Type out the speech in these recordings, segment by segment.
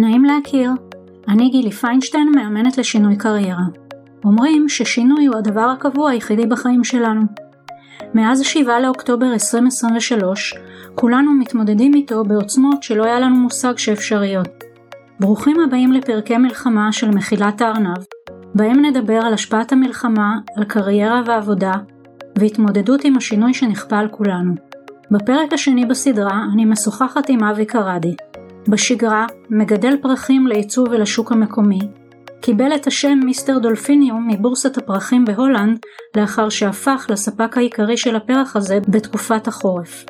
נעים להכיר, אני גילי פיינשטיין, מאמנת לשינוי קריירה. אומרים ששינוי הוא הדבר הקבוע היחידי בחיים שלנו. מאז 7 לאוקטובר 2023, כולנו מתמודדים איתו בעוצמות שלא היה לנו מושג שאפשריות. ברוכים הבאים לפרקי מלחמה של מחילת הארנב, בהם נדבר על השפעת המלחמה, על קריירה ועבודה, והתמודדות עם השינוי שנכפה על כולנו. בפרק השני בסדרה אני משוחחת עם אבי קרדי. בשגרה, מגדל פרחים לייצוא ולשוק המקומי, קיבל את השם מיסטר דולפיניום מבורסת הפרחים בהולנד לאחר שהפך לספק העיקרי של הפרח הזה בתקופת החורף.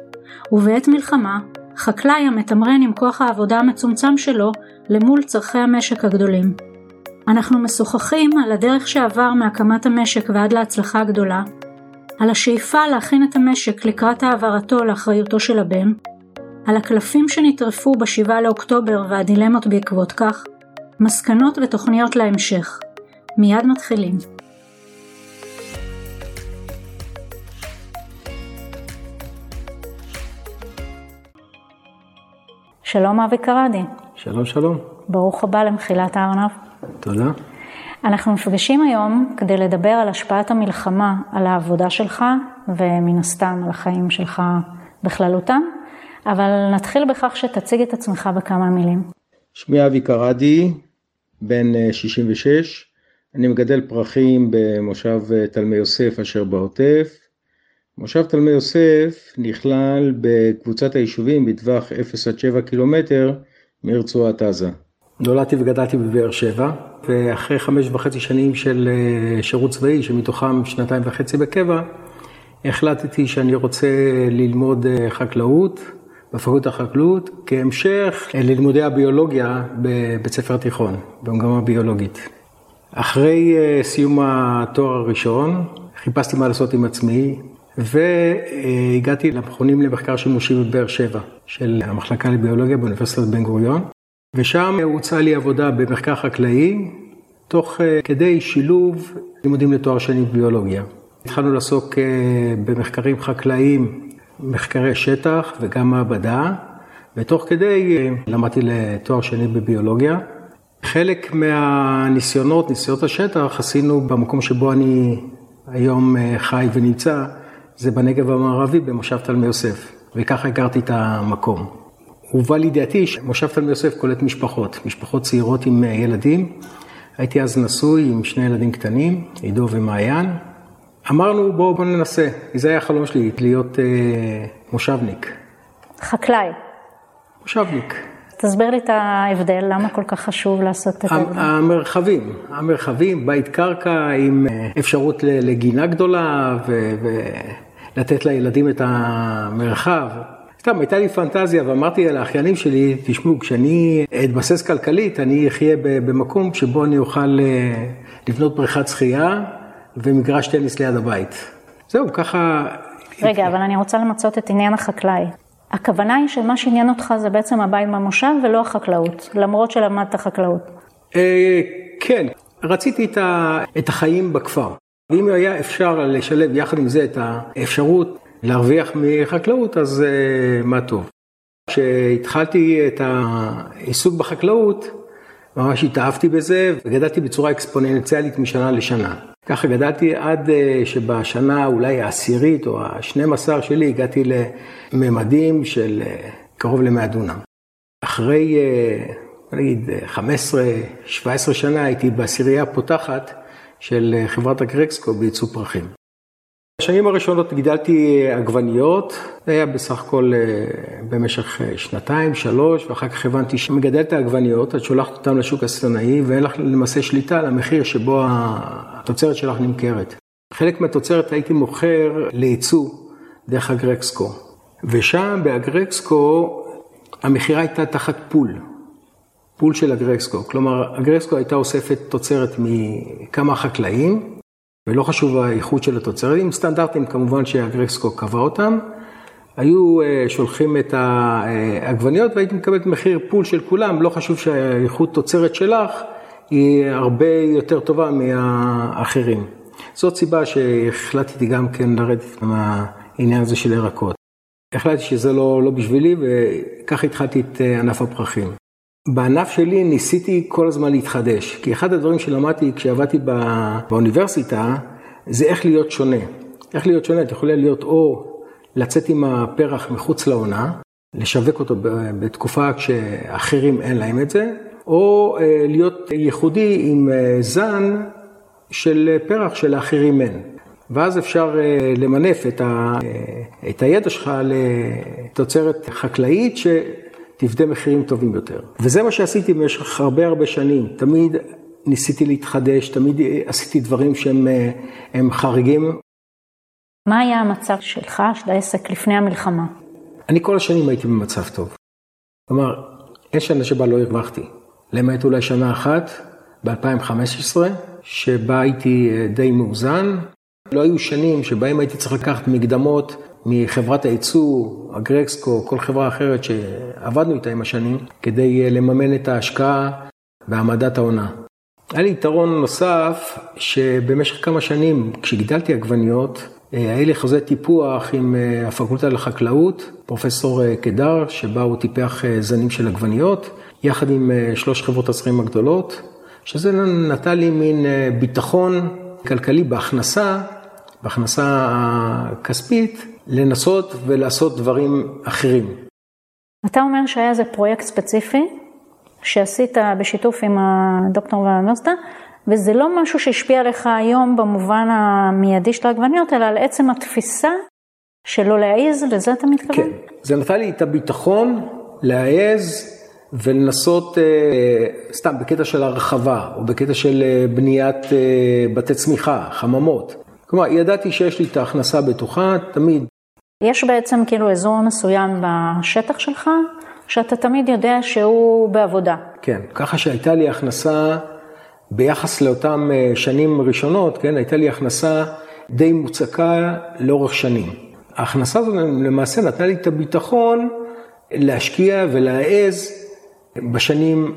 ובעת מלחמה, חקלאי המתמרן עם כוח העבודה המצומצם שלו למול צורכי המשק הגדולים. אנחנו משוחחים על הדרך שעבר מהקמת המשק ועד להצלחה הגדולה, על השאיפה להכין את המשק לקראת העברתו לאחריותו של הבן, על הקלפים שנטרפו ב-7 לאוקטובר והדילמות בעקבות כך, מסקנות ותוכניות להמשך. מיד מתחילים. שלום אבי קרדי. שלום שלום. ברוך הבא למחילת הארנב. תודה. אנחנו נפגשים היום כדי לדבר על השפעת המלחמה על העבודה שלך ומן הסתם על החיים שלך בכללותם, אבל נתחיל בכך שתציג את עצמך בכמה מילים. שמי אבי קרדי, בן 66, אה, אני מגדל פרחים במושב אה, תלמי יוסף אשר בעוטף. מושב תלמי יוסף נכלל בקבוצת היישובים בטווח 0 עד 7 קילומטר מרצועת עזה. נולדתי וגדלתי בבאר שבע, ואחרי חמש וחצי שנים של אה, שירות צבאי, שמתוכם שנתיים וחצי בקבע, החלטתי שאני רוצה ללמוד חקלאות, בפקולטה החקלאות, כהמשך ללימודי הביולוגיה בבית ספר תיכון, במגמה ביולוגית. אחרי אה, סיום התואר הראשון, חיפשתי מה לעשות עם עצמי, והגעתי למכונים למחקר שימושי בבאר שבע, של המחלקה לביולוגיה באוניברסיטת בן גוריון, ושם הוצעה לי עבודה במחקר חקלאי, תוך אה, כדי שילוב לימודים לתואר שני בביולוגיה. התחלנו לעסוק אה, במחקרים חקלאיים מחקרי שטח וגם מעבדה, ותוך כדי אה, למדתי לתואר שני בביולוגיה. חלק מהניסיונות, ניסיונות השטח, עשינו במקום שבו אני היום אה, חי ונמצא, זה בנגב המערבי במושב תלמי יוסף, וככה הכרתי את המקום. הובא לידיעתי שמושב תלמי יוסף קולט משפחות, משפחות צעירות עם אה, ילדים. הייתי אז נשוי עם שני ילדים קטנים, עידו ומעיין, אמרנו בואו בוא ננסה, זה היה החלום שלי, להיות אה, מושבניק. חקלאי. מושבניק. תסביר לי את ההבדל, למה כל כך חשוב לעשות את ההבדל? המרחבים, המרחבים, בית קרקע עם אה, אפשרות לגינה גדולה ולתת לילדים את המרחב. סתם, הייתה לי פנטזיה ואמרתי לאחיינים שלי, תשמעו, כשאני אתבסס כלכלית, אני אחיה במקום שבו אני אוכל אה, לבנות בריכת שחייה ומגרש טניס ליד הבית. זהו, ככה... רגע, אבל אני רוצה למצות את עניין החקלאי. הכוונה היא שמה שעניין אותך זה בעצם הבית במושב ולא החקלאות, למרות שלמדת חקלאות. אה, כן, רציתי את, ה, את החיים בכפר. ואם היה אפשר לשלב יחד עם זה את האפשרות להרוויח מחקלאות, אז אה, מה טוב. כשהתחלתי את העיסוק בחקלאות, ממש התאהבתי בזה וגדלתי בצורה אקספוננציאלית משנה לשנה. ככה גדלתי עד אה, שבשנה אולי העשירית או השנים עשר שלי הגעתי לממדים של אה, קרוב למאה דונם. אחרי, אה, נגיד, 15-17 שנה הייתי בעשירייה הפותחת של חברת הגרקסקו בייצוא פרחים. בשנים הראשונות גידלתי עגבניות, זה היה בסך הכל אה, במשך אה, שנתיים, שלוש, ואחר כך הבנתי שמגדל את העגבניות, את שולחת אותן לשוק הסיטונאי, ואין לך למעשה שליטה על המחיר שבו התוצרת שלך נמכרת. חלק מהתוצרת הייתי מוכר לייצוא דרך הגרקסקו, ושם באגרקסקו המכירה הייתה תחת פול, פול של הגרקסקו, כלומר הגרקסקו הייתה אוספת תוצרת מכמה חקלאים, ולא חשוב האיכות של התוצרת, עם סטנדרטים כמובן שהגרקסקו קבע אותם. היו אה, שולחים את העגבניות והייתי מקבלת מחיר פול של כולם, לא חשוב שהאיכות תוצרת שלך היא הרבה יותר טובה מהאחרים. זאת סיבה שהחלטתי גם כן לרדת מהעניין הזה של ירקות. החלטתי שזה לא, לא בשבילי וככה התחלתי את אה, ענף הפרחים. בענף שלי ניסיתי כל הזמן להתחדש, כי אחד הדברים שלמדתי כשעבדתי בא... באוניברסיטה, זה איך להיות שונה. איך להיות שונה, את יכולה להיות או לצאת עם הפרח מחוץ לעונה, לשווק אותו בתקופה כשאחרים אין להם את זה, או אה, להיות ייחודי עם אה, זן של פרח שלאחרים אין. ואז אפשר אה, למנף את, ה, את הידע שלך לתוצרת חקלאית שתבדה מחירים טובים יותר. וזה מה שעשיתי במשך הרבה הרבה שנים. תמיד ניסיתי להתחדש, תמיד עשיתי דברים שהם חריגים. מה היה המצב שלך, של העסק, לפני המלחמה? אני כל השנים הייתי במצב טוב. כלומר, אין שנה שבה לא הרווחתי. למעט אולי שנה אחת, ב-2015, שבה הייתי אה, די מאוזן. לא היו שנים שבהם הייתי צריך לקחת מקדמות מחברת הייצוא, אגרקסקו, כל חברה אחרת שעבדנו איתה עם השנים, כדי אה, לממן את ההשקעה בהעמדת העונה. היה לי יתרון נוסף, שבמשך כמה שנים, כשגידלתי עגבניות, אה, היה לי חוזה טיפוח עם הפקולטה לחקלאות, פרופסור קדר, שבה הוא טיפח זנים של עגבניות. יחד עם אה, שלוש חברות הזכרים הגדולות, שזה נתן לי מין אה, ביטחון כלכלי בהכנסה, בהכנסה הכספית, לנסות ולעשות דברים אחרים. אתה אומר שהיה איזה פרויקט ספציפי שעשית בשיתוף עם הדוקטור והאוניברסיטה, וזה לא משהו שהשפיע עליך היום במובן המיידי של העגבניות, אלא על עצם התפיסה שלא להעיז, לזה אתה מתכוון? כן, זה נתן לי את הביטחון להעז ולנסות, אה, סתם בקטע של הרחבה, או בקטע של אה, בניית אה, בתי צמיחה, חממות. כלומר, ידעתי שיש לי את ההכנסה הבטוחה, תמיד. יש בעצם כאילו אזור מסוים בשטח שלך, שאתה תמיד יודע שהוא בעבודה. כן, ככה שהייתה לי הכנסה, ביחס לאותן שנים ראשונות, כן, הייתה לי הכנסה די מוצקה לאורך שנים. ההכנסה הזאת למעשה נתנה לי את הביטחון להשקיע ולהעז בשנים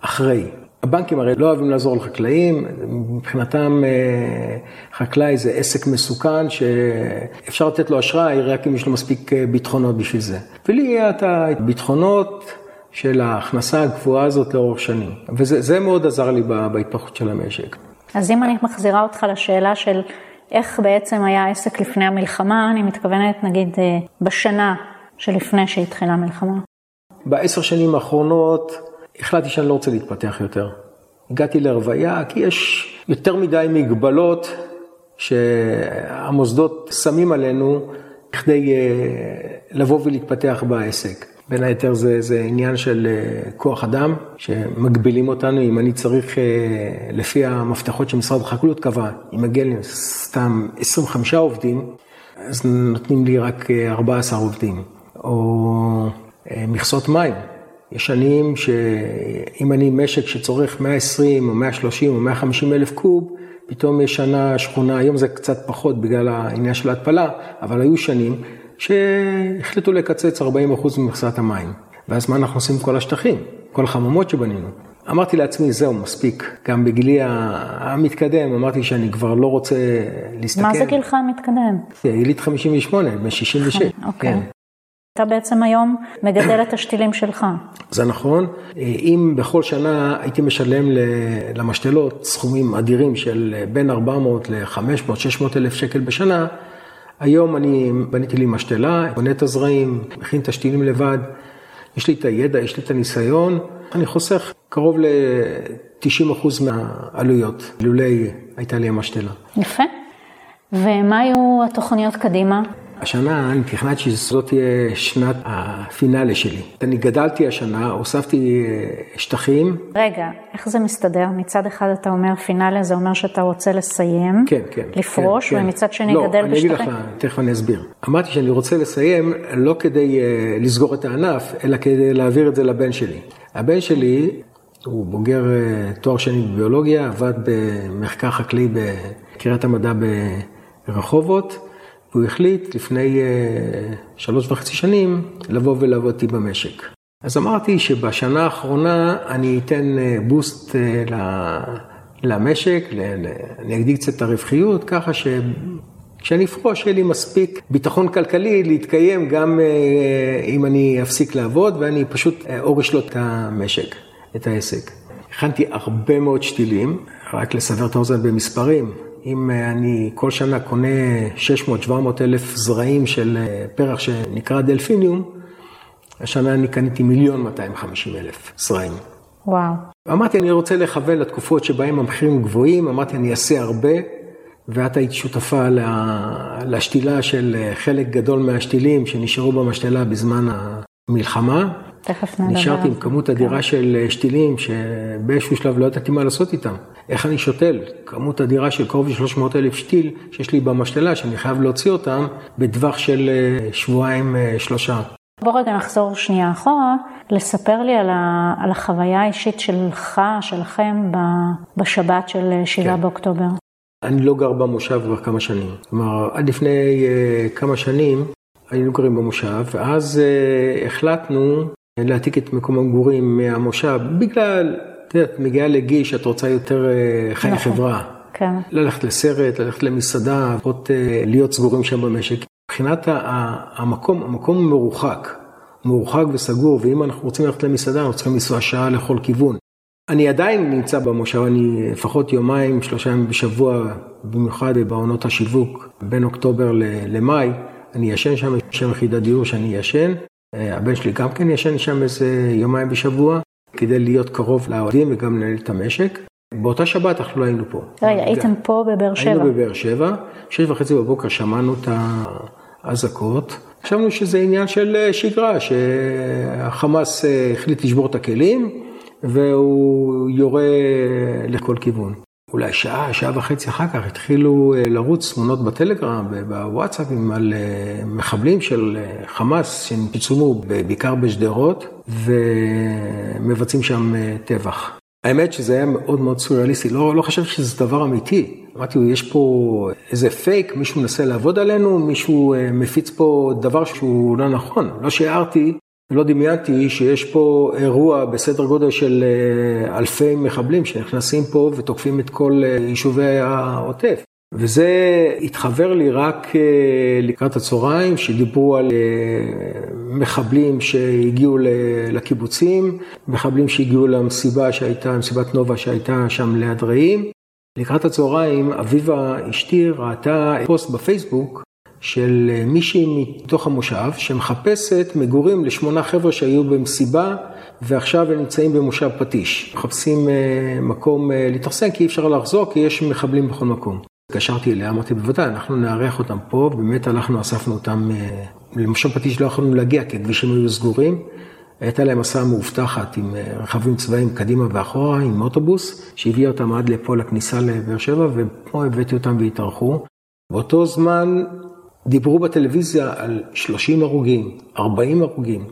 אחרי. הבנקים הרי לא אוהבים לעזור לחקלאים, מבחינתם אה, חקלאי זה עסק מסוכן שאפשר לתת לו אשראי רק אם יש לו מספיק אה, ביטחונות בשביל זה. ולי היה את הביטחונות של ההכנסה הגבוהה הזאת לאורך שנים, וזה מאוד עזר לי בהתפתחות של המשק. אז אם אני מחזירה אותך לשאלה של איך בעצם היה העסק לפני המלחמה, אני מתכוונת נגיד אה, בשנה שלפני שהתחילה המלחמה. בעשר שנים האחרונות החלטתי שאני לא רוצה להתפתח יותר. הגעתי לרוויה כי יש יותר מדי מגבלות שהמוסדות שמים עלינו כדי אה, לבוא ולהתפתח בעסק. בין היתר זה, זה עניין של אה, כוח אדם, שמגבילים אותנו, אם אני צריך, אה, לפי המפתחות שמשרד החקלאות קבע, אם מגיע לי סתם 25 עובדים, אז נותנים לי רק 14 עובדים. או מכסות מים. יש שנים שאם אני משק שצורך 120 או 130 או 150 אלף קוב, פתאום יש שנה שכונה, היום זה קצת פחות בגלל העניין של ההתפלה, אבל היו שנים שהחליטו לקצץ 40% ממכסת המים. ואז מה אנחנו עושים עם כל השטחים, כל החממות שבנינו? אמרתי לעצמי, זהו, מספיק. גם בגילי המתקדם, אמרתי שאני כבר לא רוצה להסתכל. מה זה גילך המתקדם? יליד 58, בן 66. אוקיי. כן. אתה בעצם היום מגדל את השתילים שלך. זה נכון. אם בכל שנה הייתי משלם למשתלות סכומים אדירים של בין 400 ל-500, 600 אלף שקל בשנה, היום אני בניתי לי משתלה, בונה את הזרעים, מכין את השתילים לבד. יש לי את הידע, יש לי את הניסיון. אני חוסך קרוב ל-90% מהעלויות, לולי הייתה לי המשתלה. יפה. ומה היו התוכניות קדימה? השנה אני תכננתי שזאת תהיה שנת הפינאלה שלי. אני גדלתי השנה, הוספתי אה, שטחים. רגע, איך זה מסתדר? מצד אחד אתה אומר פינאלה, זה אומר שאתה רוצה לסיים, כן, כן, לפרוש, כן, כן. ומצד שני לא, גדל בשטחים. לא, אני אגיד לך, תכף אני אסביר. אמרתי שאני רוצה לסיים לא כדי uh, לסגור את הענף, אלא כדי להעביר את זה לבן שלי. הבן שלי, הוא בוגר uh, תואר שני בביולוגיה, עבד במחקר חקלאי בקריית המדע ברחובות. והוא החליט לפני אה, שלוש וחצי שנים לבוא ולעבוד איתי במשק. אז אמרתי שבשנה האחרונה אני אתן בוסט אה, אה, למשק, אני אגדיל קצת את הרווחיות, ככה שכשאני אפרוש יהיה לי מספיק ביטחון כלכלי להתקיים גם אם אני אפסיק לעבוד ואני פשוט אור אשלוט את המשק. את העסק. הכנתי הרבה מאוד שתילים, רק לסבר את האוזן במספרים. אם אני כל שנה קונה 600-700 אלף זרעים של פרח שנקרא דלפיניום, השנה אני קניתי מיליון 250 אלף זרעים. וואו. אמרתי, אני רוצה לכוון לתקופות שבהן המחירים גבוהים, אמרתי, אני אעשה הרבה, ואת היית שותפה לשתילה של חלק גדול מהשתילים שנשארו במשתלה בזמן המלחמה. תכף נדבר. נשארתי עם כמות אדירה כן. של שתילים, שבאיזשהו שלב לא ידעתי מה לעשות איתם. איך אני שותל? כמות אדירה של קרוב ל-300 אלף שתיל שיש לי במשתלה, שאני חייב להוציא אותם בטווח של שבועיים, שלושה. בוא רגע נחזור שנייה אחורה, לספר לי על, ה, על החוויה האישית שלך, שלכם, בשבת של 7 כן. באוקטובר. אני לא גר במושב כבר כמה שנים. כלומר, עד לפני uh, כמה שנים היינו גרים במושב, ואז uh, החלטנו להעתיק את מקום המגורים מהמושב, בגלל, את יודעת, מגיעה לגיל שאת רוצה יותר uh, חיי נכון. חברה. כן. ללכת לסרט, ללכת למסעדה, לפחות uh, להיות סגורים שם במשק. מבחינת המקום, המקום מרוחק, מרוחק וסגור, ואם אנחנו רוצים ללכת למסעדה, אנחנו צריכים לנסוע שעה לכל כיוון. אני עדיין נמצא במושב, אני לפחות יומיים, שלושה ימים בשבוע, במיוחד בעונות השיווק, בין אוקטובר למאי, אני ישן שם, יש שם יחידת דיור שאני ישן. אה, הבן שלי גם כן ישן שם איזה יומיים בשבוע, כדי להיות קרוב לאוהדים וגם לנהל את המשק. באותה שבת אנחנו לא היינו פה. רגע, הייתם פה בבאר שבע. היינו בבאר שבע, שש וחצי בבוקר שמענו את האזעקות. חשבנו שזה עניין של אה, שגרה, שהחמאס אה, החליט לשבור את הכלים, והוא יורה לכל כיוון. אולי שעה, שעה וחצי אחר כך התחילו אה, לרוץ תמונות בטלגרם, בוואטסאפים, על מחבלים של חמאס שצולמו בעיקר בשדרות, ומבצעים שם טבח. האמת שזה היה מאוד מאוד סוריאליסטי, לא, לא חשבתי שזה דבר אמיתי. אמרתי, יש פה איזה פייק, מישהו מנסה לעבוד עלינו, מישהו אה, מפיץ פה דבר שהוא לא נכון. לא שיערתי, לא דמיינתי שיש פה אירוע בסדר גודל של אה, אלפי מחבלים שנכנסים פה ותוקפים את כל אה, יישובי העוטף. וזה התחבר לי רק לקראת הצהריים, שדיברו על מחבלים שהגיעו לקיבוצים, מחבלים שהגיעו למסיבה שהייתה, מסיבת נובה שהייתה שם ליד רעים. לקראת הצהריים, אביבה אשתי ראתה פוסט בפייסבוק של מישהי מתוך המושב שמחפשת מגורים לשמונה חבר'ה שהיו במסיבה ועכשיו הם נמצאים במושב פטיש. מחפשים אה, מקום אה, להתאכסן כי אי אפשר לחזור כי יש מחבלים בכל מקום. התקשרתי אליה, אמרתי בוודאי, אנחנו נארח אותם פה, באמת הלכנו, אספנו אותם, אה, למושב פטיש לא יכולנו להגיע כי הכבישים היו סגורים. הייתה להם הסעה מאובטחת עם אה, רכבים צבאיים קדימה ואחורה, עם אוטובוס, שהביא אותם עד לפה לכניסה לבאר שבע, ופה הבאתי אותם והתארחו. באותו זמן דיברו בטלוויזיה על 30 הרוגים, 40 הרוגים.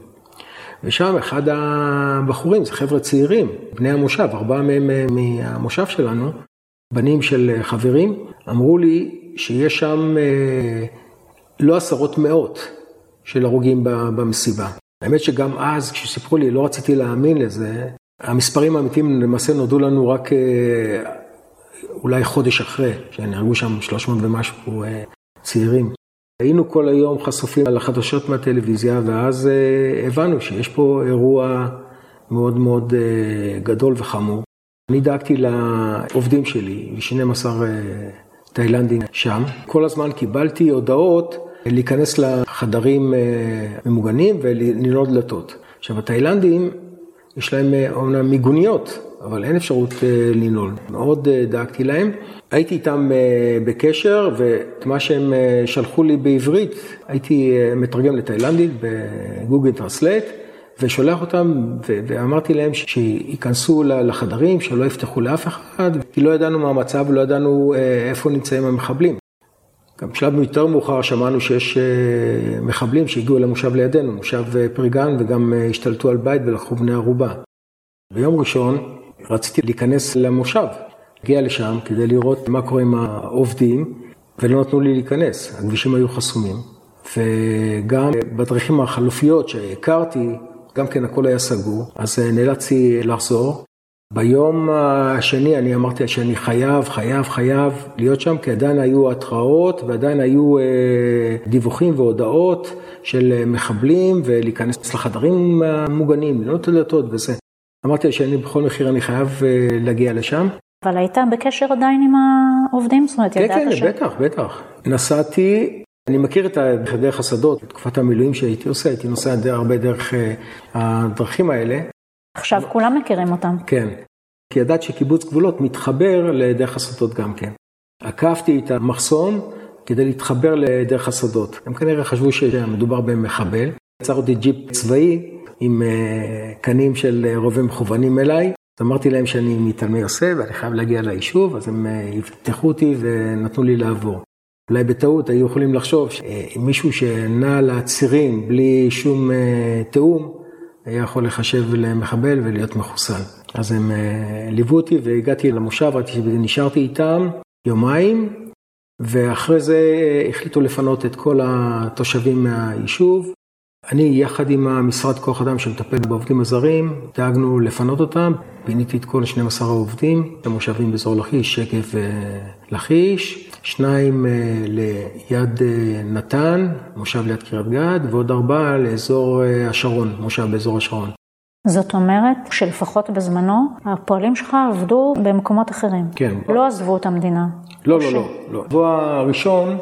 ושם אחד הבחורים, זה חבר'ה צעירים, בני המושב, ארבעה מהם אה, מהמושב שלנו, בנים של חברים, אמרו לי שיש שם אה, לא עשרות מאות של הרוגים במסיבה. האמת שגם אז, כשסיפרו לי, לא רציתי להאמין לזה. המספרים האמיתיים למעשה נודעו לנו רק אה, אולי חודש אחרי, שנהרגו שם 300 ומשהו אה, צעירים. היינו כל היום חשופים על החדשות מהטלוויזיה, ואז אה, הבנו שיש פה אירוע מאוד מאוד גדול וחמור. אני דאגתי לעובדים שלי, ל-12 תאילנדים שם. כל הזמן קיבלתי הודעות להיכנס לחדרים אה, ממוגנים ולנעול דלתות. עכשיו, התאילנדים, יש להם אה, אומנם מיגוניות, אבל אין אפשרות אה, לנעול. מאוד דאגתי להם. הייתי איתם בקשר, ואת מה שהם שלחו לי בעברית, הייתי מתרגם לתאילנדית ב Google Translate. ושולח אותם, ואמרתי להם שייכנסו לחדרים, שלא יפתחו לאף אחד, כי לא ידענו מה המצב ולא ידענו איפה נמצאים המחבלים. גם בשלב יותר מאוחר שמענו שיש אה, מחבלים שהגיעו למושב לידינו, מושב אה, פריגן, וגם אה, השתלטו על בית ולקחו בני ערובה. ביום ראשון רציתי להיכנס למושב, הגיע לשם כדי לראות מה קורה עם העובדים, ולא נתנו לי להיכנס, הכבישים היו חסומים. וגם בדרכים החלופיות שהכרתי, גם כן הכל היה סגור, אז נאלצתי לחזור. ביום השני אני אמרתי שאני חייב, חייב, חייב להיות שם, כי עדיין היו התראות ועדיין היו אה, דיווחים והודעות של מחבלים ולהיכנס לחדרים המוגנים, לנות הדלתות וזה. אמרתי לה שאני בכל מחיר אני חייב אה, להגיע לשם. אבל היית בקשר עדיין עם העובדים? זאת אומרת, כן, ידעת כן, ש... בטח, בטח. נסעתי, אני מכיר את דרך השדות, בתקופת המילואים שהייתי עושה, הייתי נוסע הרבה דרך אה, הדרכים האלה. עכשיו כולם מכירים אותם. כן, כי ידעת שקיבוץ גבולות מתחבר לדרך השדות גם כן. עקפתי את המחסום כדי להתחבר לדרך השדות. הם כנראה חשבו שמדובר במחבל. יצר אותי ג'יפ צבאי עם אה, קנים של אה, רובים מכוונים אליי. אז אמרתי להם שאני מתלמי יוסף ואני חייב להגיע ליישוב, אז הם אה, יפתחו אותי ונתנו לי לעבור. אולי בטעות היו יכולים לחשוב שמישהו שנע לצירים בלי שום תיאום, היה יכול לחשב למחבל ולהיות מחוסל. אז הם ליוו אותי והגעתי למושב, נשארתי איתם יומיים, ואחרי זה החליטו לפנות את כל התושבים מהיישוב. אני, יחד עם המשרד כוח אדם שמטפל בעובדים הזרים, דאגנו לפנות אותם, פיניתי את כל 12 העובדים, המושבים באזור לכיש, שקף ולכיש, שניים אה, ליד אה, נתן, מושב ליד קריית גת, ועוד ארבעה לאזור אה, השרון, מושב באזור השרון. זאת אומרת שלפחות בזמנו, הפועלים שלך עבדו במקומות אחרים. כן. לא עזבו את המדינה. לא, לא, לא, לא. בשבוע הראשון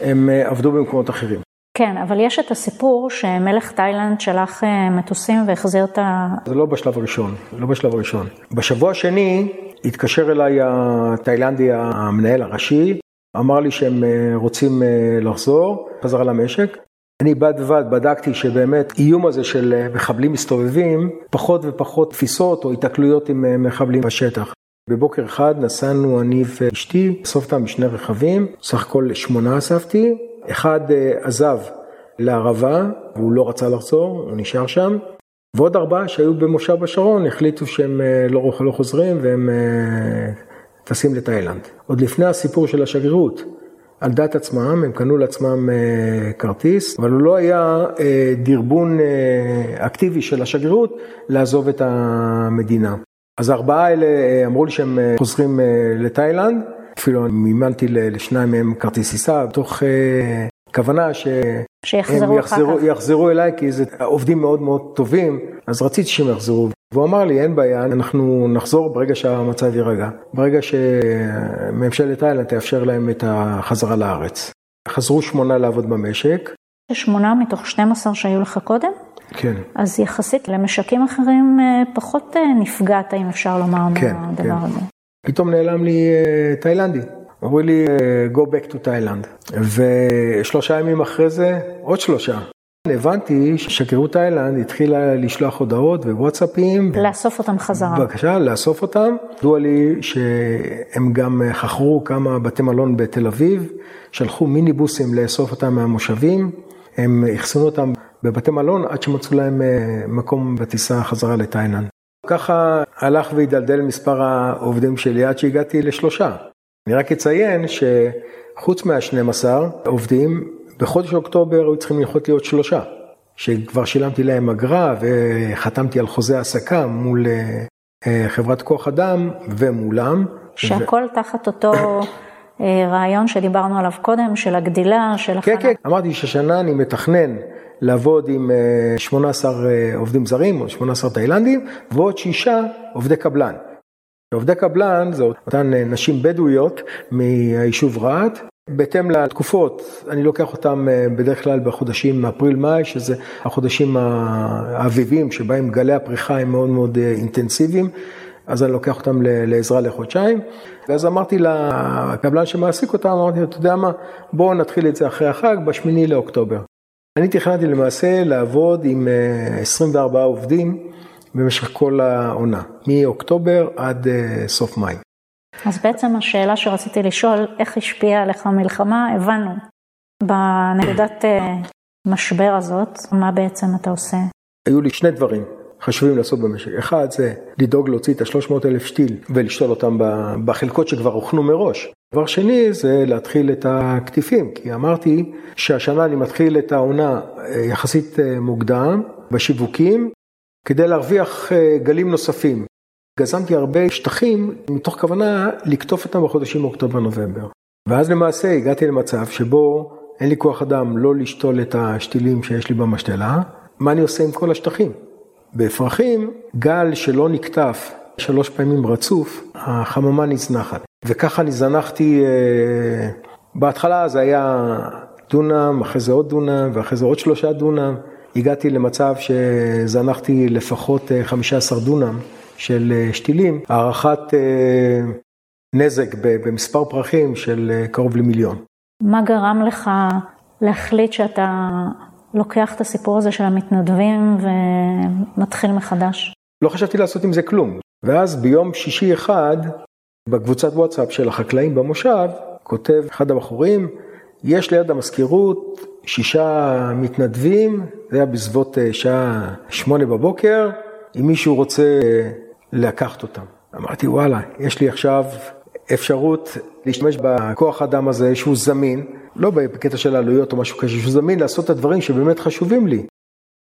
הם עבדו במקומות אחרים. כן, אבל יש את הסיפור שמלך תאילנד שלח אה, מטוסים והחזיר את ה... זה לא בשלב הראשון, לא בשלב הראשון. בשבוע השני התקשר אליי התאילנדי המנהל הראשי, אמר לי שהם אה, רוצים אה, לחזור חזרה למשק. אני בד בבד בדקתי שבאמת איום הזה של מחבלים מסתובבים, פחות ופחות תפיסות או התקלויות עם מחבלים בשטח. בבוקר אחד נסענו אני ואשתי, אסוף אותם בשני רכבים, סך הכל שמונה אספתי, אחד אה, עזב לערבה, והוא לא רצה לחזור, הוא נשאר שם, ועוד ארבעה שהיו במושב השרון החליטו שהם אה, לא, לא חוזרים והם אה, טסים לתאילנד. עוד לפני הסיפור של השגרירות, על דעת עצמם, הם קנו לעצמם כרטיס, אבל הוא לא היה דרבון אקטיבי של השגרירות לעזוב את המדינה. אז הארבעה האלה אמרו לי שהם חוזרים לתאילנד, אפילו מימנתי לשניים מהם כרטיס טיסה, תוך אה, כוונה שהם יחזרו, יחזרו אליי, כי זה עובדים מאוד מאוד טובים, אז רציתי שהם יחזרו. והוא אמר לי, אין בעיה, אנחנו נחזור ברגע שהמצב יירגע. ברגע שממשלת איילנד תאפשר להם את החזרה לארץ. חזרו שמונה לעבוד במשק. שמונה מתוך 12 שהיו לך קודם? כן. אז יחסית למשקים אחרים אה, פחות אה, נפגעת, אם אפשר לומר, כן, מהדבר כן. הזה. פתאום נעלם לי אה, תאילנדי. אמרו לי, אה, go back to Thailand. ושלושה ימים אחרי זה, עוד שלושה. הבנתי ששגרירות תאילנד התחילה לשלוח הודעות ווואטסאפים. לאסוף אותם חזרה. בבקשה, לאסוף אותם. ידוע לי שהם גם חכרו כמה בתי מלון בתל אביב, שלחו מיניבוסים לאסוף אותם מהמושבים. הם אחסנו אותם בבתי מלון עד שמצאו להם אה, מקום בטיסה חזרה לתאילנד. ככה הלך והידלדל מספר העובדים שלי עד שהגעתי לשלושה. אני רק אציין שחוץ מה-12 עובדים, בחודש אוקטובר היו צריכים לנחות להיות שלושה, שכבר שילמתי להם אגרה וחתמתי על חוזה העסקה מול אה, חברת כוח אדם ומולם. שהכל ו... תחת אותו אה, רעיון שדיברנו עליו קודם, של הגדילה, של. כן, כן, אמרתי שהשנה אני מתכנן לעבוד עם 18 אה, אה, עובדים זרים, או 18 תאילנדים, ועוד שישה עובדי קבלן. עובדי קבלן זה אותן אה, נשים בדואיות מהיישוב רהט. בהתאם לתקופות, אני לוקח אותם בדרך כלל בחודשים אפריל-מאי, שזה החודשים האביבים, שבהם גלי הפריחה הם מאוד מאוד אינטנסיביים, אז אני לוקח אותם לעזרה לחודשיים. ואז אמרתי לקבלן שמעסיק אותם, אמרתי לו, אתה יודע מה, בואו נתחיל את זה אחרי החג, בשמיני לאוקטובר. אני תכננתי למעשה לעבוד עם 24 אה, עובדים במשך כל העונה, מאוקטובר עד אה, סוף מאי. אז בעצם השאלה שרציתי לשאול, איך השפיעה עליך המלחמה, הבנו. בנקודת אה, משבר הזאת, מה בעצם אתה עושה? היו לי שני דברים חשובים לעשות במשק. אחד זה לדאוג להוציא את ה-300 אלף שתיל ולשתול אותם בחלקות שכבר הוכנו מראש. דבר שני זה להתחיל את הקטיפים, כי אמרתי שהשנה אני מתחיל את העונה אה, יחסית אה, מוקדם בשיווקים, כדי להרוויח אה, גלים נוספים. גזמתי הרבה שטחים מתוך כוונה לקטוף אותם בחודשים אוקטובר-נובמבר. ואז למעשה הגעתי למצב שבו אין לי כוח אדם לא לשתול את השתילים שיש לי במשתלה, מה אני עושה עם כל השטחים? בפרחים, גל שלא נקטף שלוש פעמים רצוף, החממה נזנחת. וככה אני זנחתי, אה, בהתחלה זה היה דונם, אחרי זה עוד דונם, ואחרי זה עוד שלושה דונם. הגעתי למצב שזנחתי לפחות 15 אה, דונם של אה, שתילים, הערכת נזק במספר פרחים של קרוב למיליון. מה גרם לך להחליט שאתה לוקח את הסיפור הזה של המתנדבים ומתחיל מחדש? לא חשבתי לעשות עם זה כלום. ואז ביום שישי אחד, בקבוצת וואטסאפ של החקלאים במושב, כותב אחד הבחורים, יש ליד המזכירות שישה מתנדבים, זה היה בסביבות אה, שעה שמונה בבוקר, אם מישהו רוצה לקחת אותם. אמרתי, וואלה, יש לי עכשיו אפשרות להשתמש בכוח האדם הזה שהוא זמין, לא בקטע של העלויות או משהו כזה, שהוא זמין לעשות את הדברים שבאמת חשובים לי.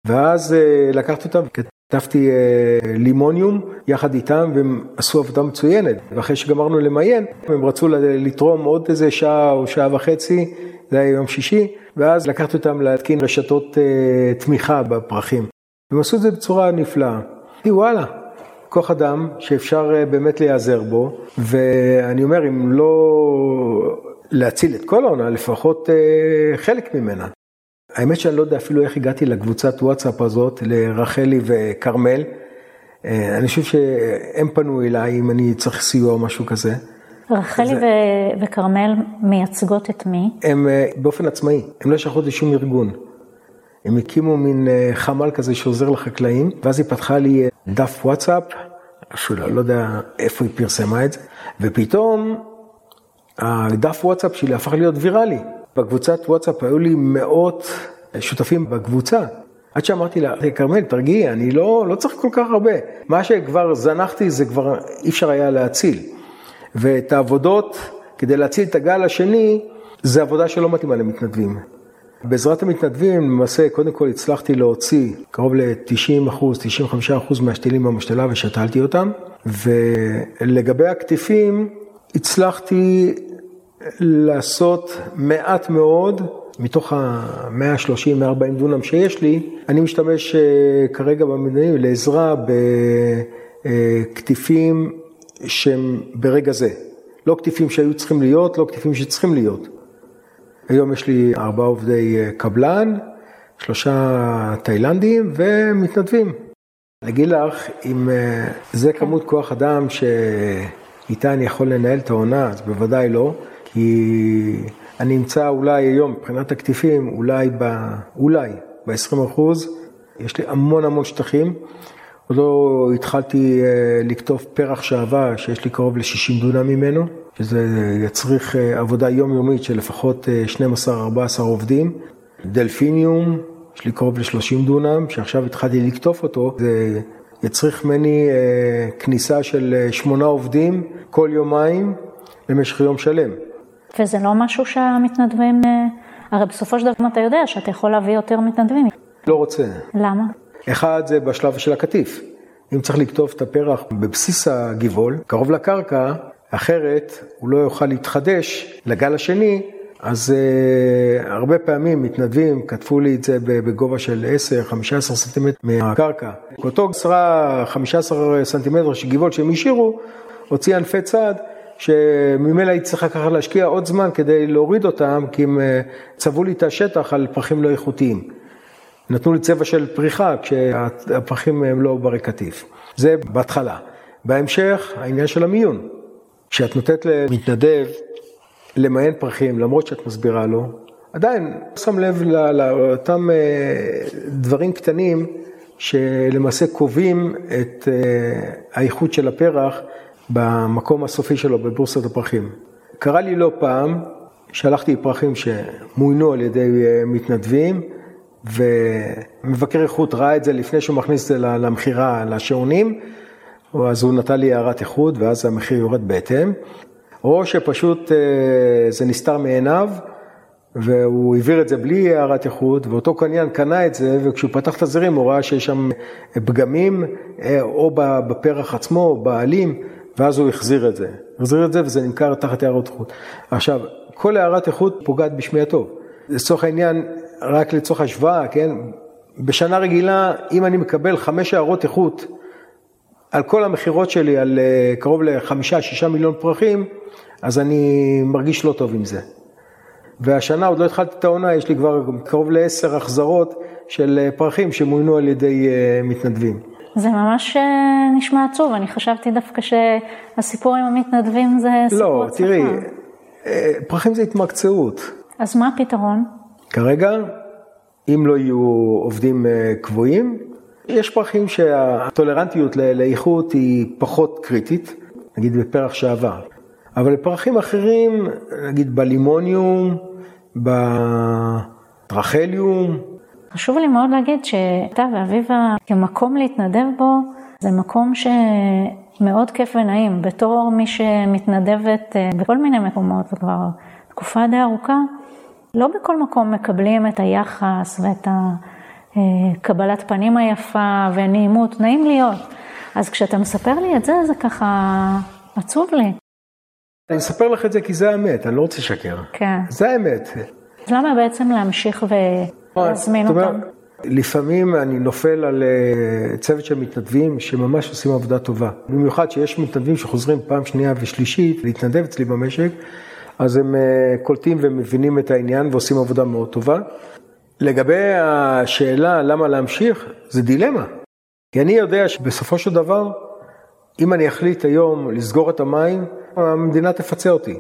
ואז אה, לקחתי אותם, כתבתי אה, לימוניום יחד איתם והם עשו עבודה מצוינת. ואחרי שגמרנו למיין, הם רצו לתרום עוד איזה שעה או שעה וחצי, זה היה יום שישי, ואז לקחתי אותם להתקין רשתות אה, תמיכה בפרחים. הם עשו את זה בצורה נפלאה. אמרתי וואלה, כוח אדם שאפשר באמת להיעזר בו, ואני אומר, אם לא להציל את כל העונה, לפחות חלק ממנה. האמת שאני לא יודע אפילו איך הגעתי לקבוצת וואטסאפ הזאת, לרחלי וכרמל. אה, אני חושב שהם פנו אליי אם אני צריך סיוע או משהו כזה. רחלי זה... וכרמל מייצגות את מי? הם אה, באופן עצמאי, הם לא שייכות לשום ארגון. הם הקימו מין אה, חמ"ל כזה שעוזר לחקלאים, ואז היא פתחה לי דף וואטסאפ, שלא לא יודע איפה היא פרסמה את זה, ופתאום הדף וואטסאפ שלי הפך להיות ויראלי. בקבוצת וואטסאפ היו לי מאות שותפים בקבוצה. עד שאמרתי לה, כרמל, תרגיעי, אני לא, לא צריך כל כך הרבה. מה שכבר זנחתי זה כבר אי אפשר היה להציל. ואת העבודות, כדי להציל את הגל השני, זה עבודה שלא מתאימה למתנדבים. בעזרת המתנדבים, למעשה, קודם כל הצלחתי להוציא קרוב ל-90 אחוז, 95 אחוז מהשתילים במשתלה ושתלתי אותם. ולגבי הקטיפים, הצלחתי לעשות מעט מאוד, מתוך ה-130-140 דונם שיש לי, אני משתמש אה, כרגע במדעים לעזרה בקטיפים שהם ברגע זה. לא קטיפים שהיו צריכים להיות, לא קטיפים שצריכים להיות. היום יש לי ארבעה עובדי אה, קבלן, שלושה תאילנדים ומתנדבים. אגיד לך, אם אה, זה כמות כוח אדם שאיתה אני יכול לנהל את העונה, אז בוודאי לא. כי אני אמצא אולי היום, מבחינת הקטיפים, אולי ב... אולי ב-20 אחוז, יש לי המון המון שטחים. עוד לא התחלתי אה, לקטוף פרח שעבה, שיש לי קרוב ל-60 דונם ממנו, שזה יצריך אה, עבודה יומיומית של לפחות 12-14 אה, עובדים. דלפיניום, יש לי קרוב ל-30 דונם, שעכשיו התחלתי לקטוף אותו, זה יצריך ממני כניסה של שמונה עובדים כל יומיים במשך יום שלם. וזה לא משהו שהמתנדבים, אה, הרי בסופו של דבר אתה יודע שאתה יכול להביא יותר מתנדבים. לא רוצה. למה? אחד זה בשלב של הקטיף. אם צריך לקטוף את הפרח בבסיס הגבעול, קרוב לקרקע, אחרת הוא לא יוכל להתחדש לגל השני, אז uh, הרבה פעמים מתנדבים כתבו לי את זה בגובה של 10-15 סנטימטר מהקרקע. אותו 10-15 סנטימטר של גבעול שהם השאירו, הוציא ענפי צד. שממילא הייתי צריך ככה להשקיע עוד זמן כדי להוריד אותם, כי הם אה, צבעו לי את השטח על פרחים לא איכותיים. נתנו לי צבע של פריחה כשהפרחים הם לא ברי קטיף. זה בהתחלה. בהמשך, העניין של המיון. כשאת נותנת למתנדב למיין פרחים, למרות שאת מסבירה לו, עדיין שם לב לאותם אה, דברים קטנים שלמעשה קובעים את אה, האיכות של הפרח במקום הסופי שלו בבורסת הפרחים. קרה לי לא פעם שלחתי פרחים שמוינו על ידי אה, מתנדבים, ומבקר איכות ראה את זה לפני שהוא מכניס את זה למכירה, לשעונים, אז הוא נתן לי הערת איכות, ואז המחיר יורד בהתאם. או שפשוט אה, זה נסתר מעיניו, והוא העביר את זה בלי הערת איכות, ואותו קניין קנה את זה, וכשהוא פתח את הזרים הוא ראה שיש שם פגמים, אה, או בפרח עצמו, או בעלים. ואז הוא החזיר את זה. החזיר את זה וזה נמכר תחת הערות איכות. עכשיו, כל הערת איכות פוגעת בשמי הטוב. לצורך העניין, רק לצורך השוואה, כן, בשנה רגילה, אם אני מקבל חמש הערות איכות על כל המכירות שלי, על אה, קרוב לחמישה, שישה מיליון פרחים, אז אני מרגיש לא טוב עם זה. והשנה עוד לא התחלתי את העונה, יש לי כבר קרוב לעשר החזרות של אה, פרחים שמוינו על ידי אה, מתנדבים. זה ממש נשמע עצוב, אני חשבתי דווקא שהסיפור עם המתנדבים זה סיפור לא, הצלחה. לא, תראי, פרחים זה התמקצעות. אז מה הפתרון? כרגע, אם לא יהיו עובדים קבועים, יש פרחים שהטולרנטיות לאיכות היא פחות קריטית, נגיד בפרח שעבר, אבל לפרחים אחרים, נגיד בלימוניום, בטרחליום. חשוב לי מאוד להגיד שאתה ואביבה כמקום להתנדב בו, זה מקום שמאוד כיף ונעים. בתור מי שמתנדבת אה, בכל מיני מקומות וכבר תקופה די ארוכה, לא בכל מקום מקבלים את היחס ואת ה... אה, פנים היפה ונעימות, נעים להיות. אז כשאתה מספר לי את זה, זה ככה עצוב לי. אני מספר לך את זה כי זה האמת, אני לא רוצה לשקר. כן. זה האמת. אז למה בעצם להמשיך ולהזמין אותם? לפעמים אני נופל על אה, צוות של מתנדבים שממש עושים עבודה טובה. במיוחד שיש מתנדבים שחוזרים פעם שנייה ושלישית להתנדב אצלי במשק, אז הם אה, קולטים ומבינים את העניין ועושים עבודה מאוד טובה. לגבי השאלה למה להמשיך, זה דילמה. כי אני יודע שבסופו של דבר, אם אני אחליט היום לסגור את המים, המדינה תפצה אותי.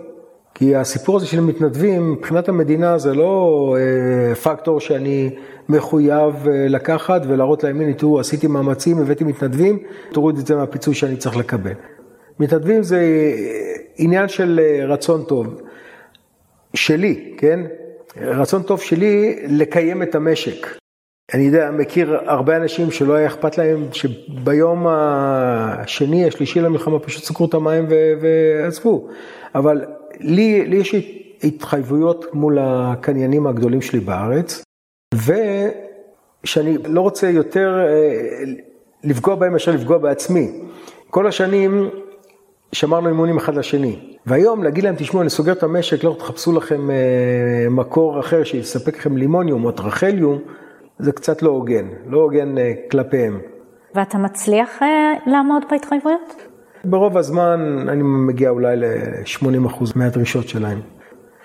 כי הסיפור הזה של מתנדבים, מבחינת המדינה זה לא אה, פקטור שאני מחויב אה, לקחת ולהראות להם, הנה תראו, עשיתי מאמצים, הבאתי מתנדבים, תוריד את זה מהפיצוי שאני צריך לקבל. מתנדבים זה אה, עניין של אה, רצון טוב. שלי, כן? רצון טוב שלי לקיים את המשק. אני יודע, מכיר הרבה אנשים שלא היה אכפת להם, שביום השני, השלישי למלחמה פשוט סגרו את המים ועזבו. אבל לי, לי יש התחייבויות מול הקניינים הגדולים שלי בארץ, ושאני לא רוצה יותר אה, לפגוע בהם מאשר לפגוע בעצמי. כל השנים שמרנו אימונים אחד לשני. והיום להגיד להם, תשמעו, אני סוגר את המשק, לא תחפשו לכם אה, מקור אחר שיספק לכם לימוניום או טרחליום, זה קצת לא הוגן, לא הוגן אה, כלפיהם. ואתה מצליח לעמוד בהתחייבויות? ברוב הזמן אני מגיע אולי ל-80% מהדרישות שלהם.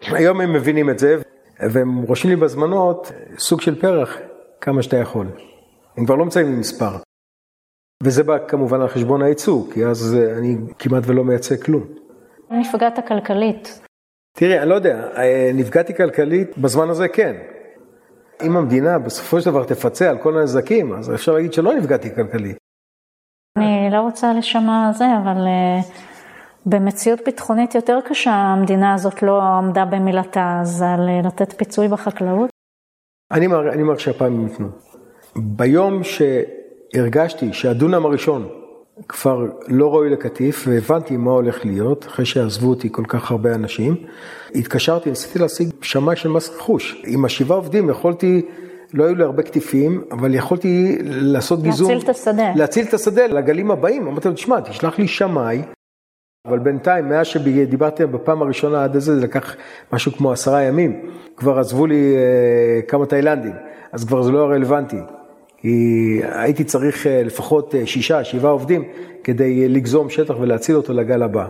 היום הם מבינים את זה, והם רושמים לי בזמנות סוג של פרח, כמה שאתה יכול. הם כבר לא מציינים מספר. וזה בא כמובן על חשבון הייצוא, כי אז אני כמעט ולא מייצא כלום. נפגעת כלכלית? תראי, אני לא יודע, אה, נפגעתי כלכלית בזמן הזה כן. אם המדינה בסופו של דבר תפצה על כל הנזקים, אז אפשר להגיד שלא נפגעתי כלכלית. אני לא רוצה לשמע זה, אבל uh, במציאות ביטחונית יותר קשה, המדינה הזאת לא עמדה במילתה, אז על uh, לתת פיצוי בחקלאות? אני אומר שהפעם הם ייתנו. ביום שהרגשתי שהדונם הראשון כבר לא ראוי לקטיף, והבנתי מה הולך להיות, אחרי שעזבו אותי כל כך הרבה אנשים. התקשרתי, ניסיתי להשיג שמאי של מס רכוש. עם השבעה עובדים יכולתי, לא היו לי הרבה קטיפים, אבל יכולתי לעשות גיזום. להציל את השדה. להציל את השדה לגלים הבאים. אמרתי לו, תשמע, תשלח לי שמאי. אבל בינתיים, מאז שדיברתי בפעם הראשונה עד הזה, זה לקח משהו כמו עשרה ימים. כבר עזבו לי אה, כמה תאילנדים, אז כבר זה לא רלוונטי. כי הייתי צריך אה, לפחות אה, שישה, שבעה עובדים כדי לגזום שטח ולהציל אותו לגל הבא.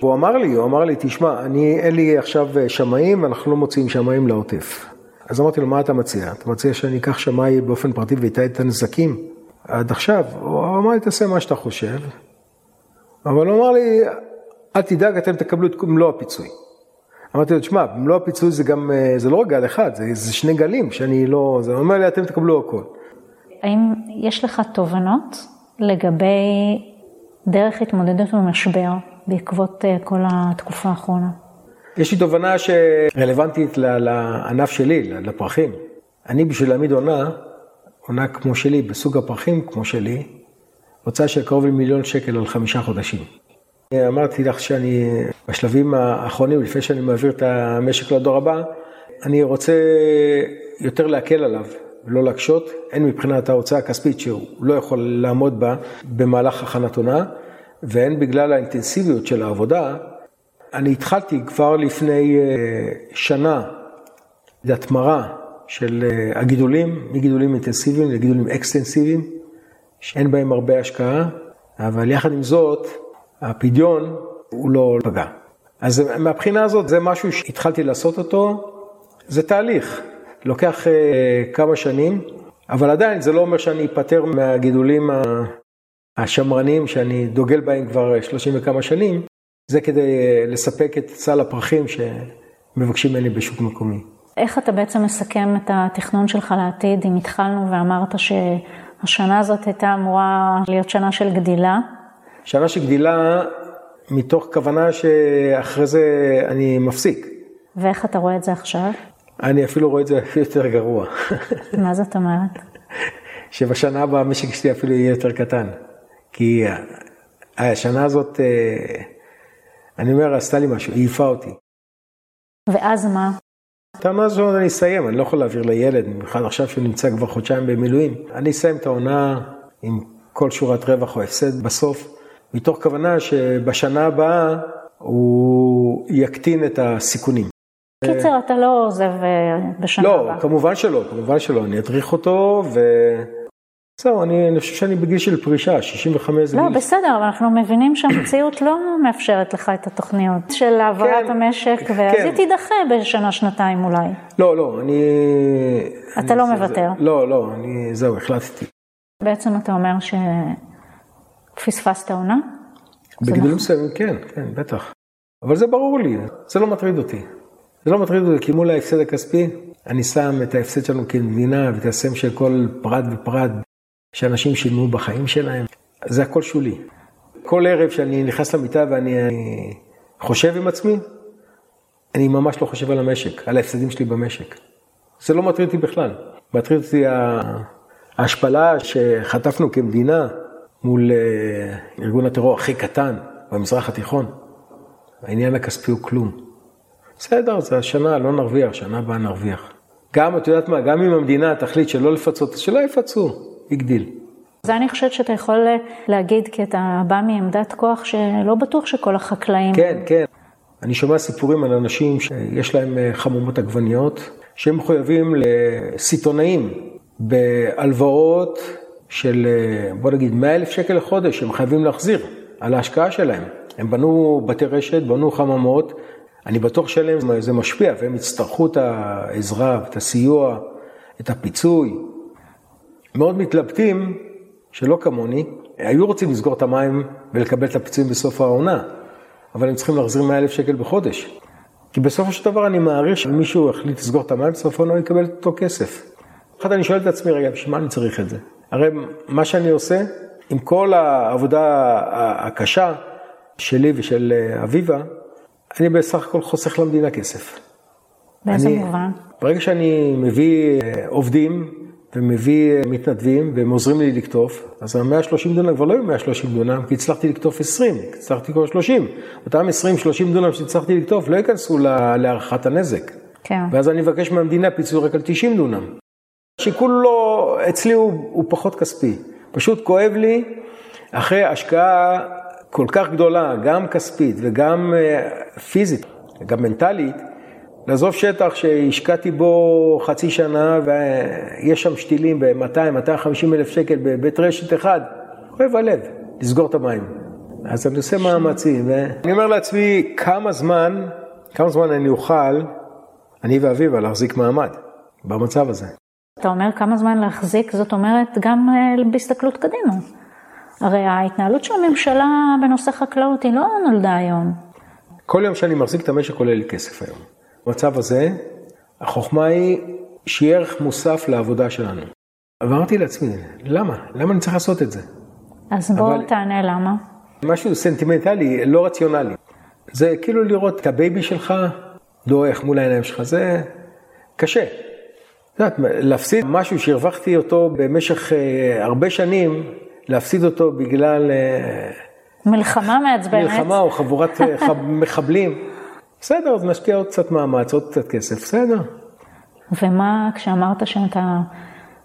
הוא אמר לי, הוא אמר לי, תשמע, אני, אין לי עכשיו אה, שמאים, אנחנו לא מוציאים שמאים לעוטף. אז אמרתי לו, מה אתה מציע? אתה מציע שאני אקח שמאי באופן פרטי ואיתה את הנזקים? עד עכשיו, הוא אמר לי, תעשה מה שאתה חושב. אבל הוא אמר לי, אל תדאג, אתם תקבלו את מלוא הפיצוי. אמרתי לו, תשמע, מלוא הפיצוי זה גם, זה לא רק גל אחד, זה, זה שני גלים שאני לא... זה אומר לי, אתם תקבלו הכל. האם יש לך תובנות לגבי דרך התמודדות במשבר בעקבות אה, כל התקופה האחרונה? יש לי תובנה שרלוונטית לענף שלי, לפרחים. אני בשביל להעמיד עונה, עונה כמו שלי, בסוג הפרחים כמו שלי, הוצאה של קרוב למיליון שקל על חמישה חודשים. אמרתי לך שאני בשלבים האחרונים, לפני שאני מעביר את המשק לדור הבא, אני רוצה יותר להקל עליו. ולא להקשות, הן מבחינת ההוצאה הכספית שהוא לא יכול לעמוד בה במהלך הכנת עונה, והן בגלל האינטנסיביות של העבודה. אני התחלתי כבר לפני אה, שנה להתמרה של אה, הגידולים, מגידולים אינטנסיביים לגידולים אקסטנסיביים, שאין בהם הרבה השקעה, אבל יחד עם זאת, הפדיון הוא לא פגע. אז מהבחינה הזאת זה משהו שהתחלתי לעשות אותו, זה תהליך, לוקח uh, כמה שנים, אבל עדיין זה לא אומר שאני אפטר מהגידולים השמרנים שאני דוגל בהם כבר 30 וכמה שנים, זה כדי אה, לספק את סל הפרחים שמבקשים ממני בשוק מקומי. איך אתה בעצם מסכם את התכנון שלך לעתיד, אם התחלנו ואמרת שהשנה הזאת הייתה אמורה להיות שנה של גדילה? שנה של גדילה מתוך כוונה שאחרי זה אני מפסיק. ואיך אתה רואה את זה עכשיו? אני אפילו רואה את זה יותר גרוע. מה זאת אומרת? שבשנה הבאה המשק שלי אפילו יהיה יותר קטן. כי השנה הזאת, אה, אני אומר, עשתה לי משהו, העיפה אותי. ואז מה? את העונה הזאת אני אסיים, אני לא יכול להעביר לילד, במיוחד עכשיו שהוא נמצא כבר חודשיים במילואים. אני אסיים את העונה עם כל שורת רווח או הפסד בסוף, מתוך כוונה שבשנה הבאה הוא יקטין את הסיכונים. קיצר, אתה לא עוזב אה, בשנה לא, הבאה. לא, כמובן שלא, כמובן שלא. אני אדריך אותו. זהו, אני, אני חושב שאני בגיל של פרישה, 65 זה לא, גיל. לא, בסדר, אבל אנחנו מבינים שהמציאות לא מאפשרת לך את התוכניות של העברת כן, המשק, ואז כן. היא תידחה בשנה, שנתיים אולי. לא, לא, אני... אתה לא מוותר. לא, לא, אני, זהו, החלטתי. בעצם אתה אומר שפספסת עונה? בגידולים נכון. מסוימים, כן, כן, בטח. אבל זה ברור לי, זה לא מטריד אותי. זה לא מטריד אותי, כי מול ההפסד הכספי, אני שם את ההפסד שלנו כמדינה ואת הסם של כל פרט ופרט שאנשים שילמו בחיים שלהם. זה הכל שולי. כל ערב שאני נכנס למיטה ואני אני חושב עם עצמי, אני ממש לא חושב על המשק, על ההפסדים שלי במשק. זה לא מטריד אותי בכלל. מטריד אותי ההשפלה שחטפנו כמדינה מול אה, ארגון הטרור הכי קטן במזרח התיכון. העניין הכספי הוא כלום. בסדר, זה השנה, לא נרוויח, שנה הבאה נרוויח. גם, את יודעת מה, גם אם המדינה תחליט שלא לפצות, שלא יפצו, הגדיל. זה אני חושבת שאתה יכול להגיד, כי אתה בא מעמדת כוח שלא בטוח שכל החקלאים... כן, כן. אני שומע סיפורים על אנשים שיש להם אה, חמומות עגבניות, שהם מחויבים לסיטונאים בהלוואות של, אה, בוא נגיד, 100 אלף שקל לחודש, הם חייבים להחזיר על ההשקעה שלהם. הם בנו בתי רשת, בנו חממות, אני בטוח שלהם זה משפיע, והם יצטרכו את העזרה, את הסיוע, את הפיצוי. מאוד מתלבטים, שלא כמוני, היו רוצים לסגור את המים ולקבל את הפיצויים בסוף העונה, אבל הם צריכים להחזיר 100 אלף שקל בחודש. כי בסופו של דבר אני מעריך שמישהו החליט לסגור את המים, בסוף העונה הוא יקבל את אותו כסף. אחת אני שואל את עצמי, רגע, בשביל מה אני צריך את זה? הרי מה שאני עושה, עם כל העבודה הקשה שלי ושל אביבה, אני בסך הכל חוסך למדינה כסף. באיזה מובן? ברגע שאני מביא עובדים ומביא מתנדבים והם עוזרים לי לקטוף, אז ה-130 דונם כבר לא יהיו 130 דונם, כי הצלחתי לקטוף 20, הצלחתי לקטוף 30. אותם 20-30 דונם שהצלחתי לקטוף לא ייכנסו להערכת הנזק. כן. ואז אני מבקש מהמדינה פיצוי רק על 90 דונם. השיקול לא, אצלי הוא, הוא פחות כספי. פשוט כואב לי, אחרי השקעה כל כך גדולה, גם כספית וגם פיזית, גם מנטלית, לעזוב שטח שהשקעתי בו חצי שנה ויש שם שתילים ב-200-250 אלף שקל בבית רשת אחד, כואב הלב, לסגור את המים. אז אני עושה מאמצים, ואני אומר לעצמי, כמה זמן, כמה זמן אני אוכל, אני ואביבה, להחזיק מעמד במצב הזה. אתה אומר כמה זמן להחזיק, זאת אומרת גם בהסתכלות קדימה. הרי ההתנהלות של הממשלה בנושא חקלאות היא לא נולדה היום. כל יום שאני מחזיק את המשק עולה לי כסף היום. במצב הזה, החוכמה היא שיהיה ערך מוסף לעבודה שלנו. אמרתי לעצמי, למה? למה אני צריך לעשות את זה? אז בוא אבל... תענה למה. משהו סנטימנטלי, לא רציונלי. זה כאילו לראות את הבייבי שלך דועך מול העיניים שלך, זה קשה. את יודעת, להפסיד משהו שהרווחתי אותו במשך אה, הרבה שנים, להפסיד אותו בגלל... אה, מלחמה מעצבנת. מלחמה או חבורת אה, מחבלים. בסדר, אז נשקיע עוד קצת מאמץ, עוד קצת כסף, בסדר. ומה, כשאמרת שאתה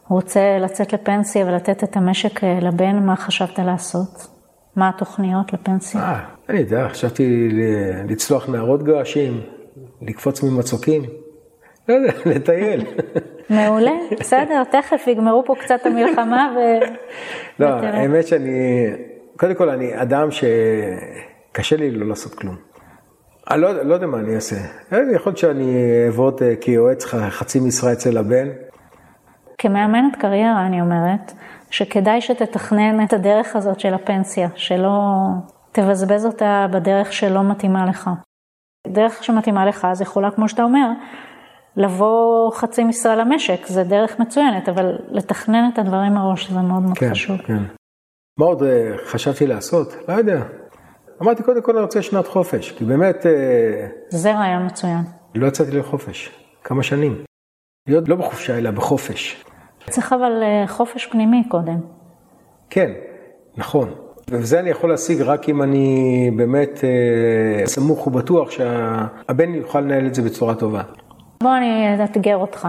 רוצה לצאת לפנסיה ולתת את המשק לבן, מה חשבת לעשות? מה התוכניות לפנסיה? אה, אני יודע, חשבתי לצלוח נערות געשים, לקפוץ ממצוקים, לא יודע, לטייל. מעולה, בסדר, תכף יגמרו פה קצת המלחמה ו... לא, האמת שאני, קודם כל אני אדם שקשה לי לא לעשות כלום. אני לא, לא יודע מה אני אעשה. יכול להיות שאני אעבוד אה, כיועץ חצי משרה אצל הבן. כמאמנת קריירה אני אומרת, שכדאי שתתכנן את הדרך הזאת של הפנסיה, שלא תבזבז אותה בדרך שלא מתאימה לך. דרך שמתאימה לך אז יכולה, כמו שאתה אומר, לבוא חצי משרה למשק, זה דרך מצוינת, אבל לתכנן את הדברים מראש זה מאוד מאוד כן, חשוב. כן. מה עוד אה, חשבתי לעשות? לא יודע. אמרתי קודם כל אני רוצה שנת חופש, כי באמת... אה, זה רעיון מצוין. לא יצאתי לחופש, כמה שנים. להיות לא בחופשה אלא בחופש. צריך אבל אה, חופש פנימי קודם. כן, נכון. וזה אני יכול להשיג רק אם אני באמת אה, סמוך ובטוח שהבן יוכל לנהל את זה בצורה טובה. בוא אני אאתגר אותך,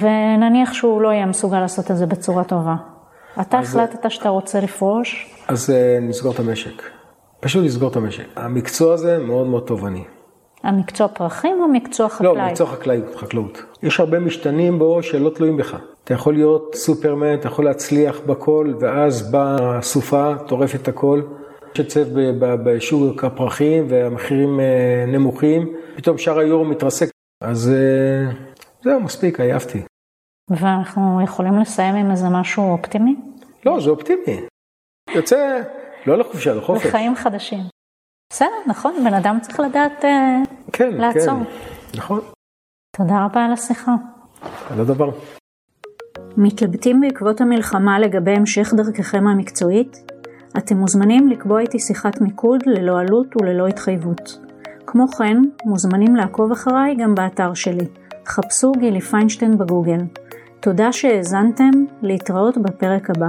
ונניח שהוא לא יהיה מסוגל לעשות את זה בצורה טובה. אתה החלטת שאתה רוצה לפרוש? אז אה, נסגור את המשק. פשוט לסגור את המשק. המקצוע הזה מאוד מאוד תובעני. המקצוע פרחים או מקצוע חקלאי? לא, מקצוע חקלאות, חקלאות. יש הרבה משתנים בו שלא תלויים בך. אתה יכול להיות סופרמן, אתה יכול להצליח בכל, ואז באה סופה, טורפת הכל. יש היצב בשוק הפרחים והמחירים אה, נמוכים, פתאום שער היורו מתרסק. אז אה, זהו, מספיק, עייפתי. ואנחנו יכולים לסיים עם איזה משהו אופטימי? לא, זה אופטימי. יוצא, לא לחופשה, לחופש. לחיים חדשים. בסדר, נכון, בן אדם צריך לדעת אה, כן, לעצור. כן, נכון. תודה רבה על השיחה. לא דבר. מתלבטים בעקבות המלחמה לגבי המשך דרככם המקצועית? אתם מוזמנים לקבוע איתי שיחת מיקוד ללא עלות וללא התחייבות. כמו כן, מוזמנים לעקוב אחריי גם באתר שלי. חפשו גילי פיינשטיין בגוגל. תודה שהאזנתם, להתראות בפרק הבא.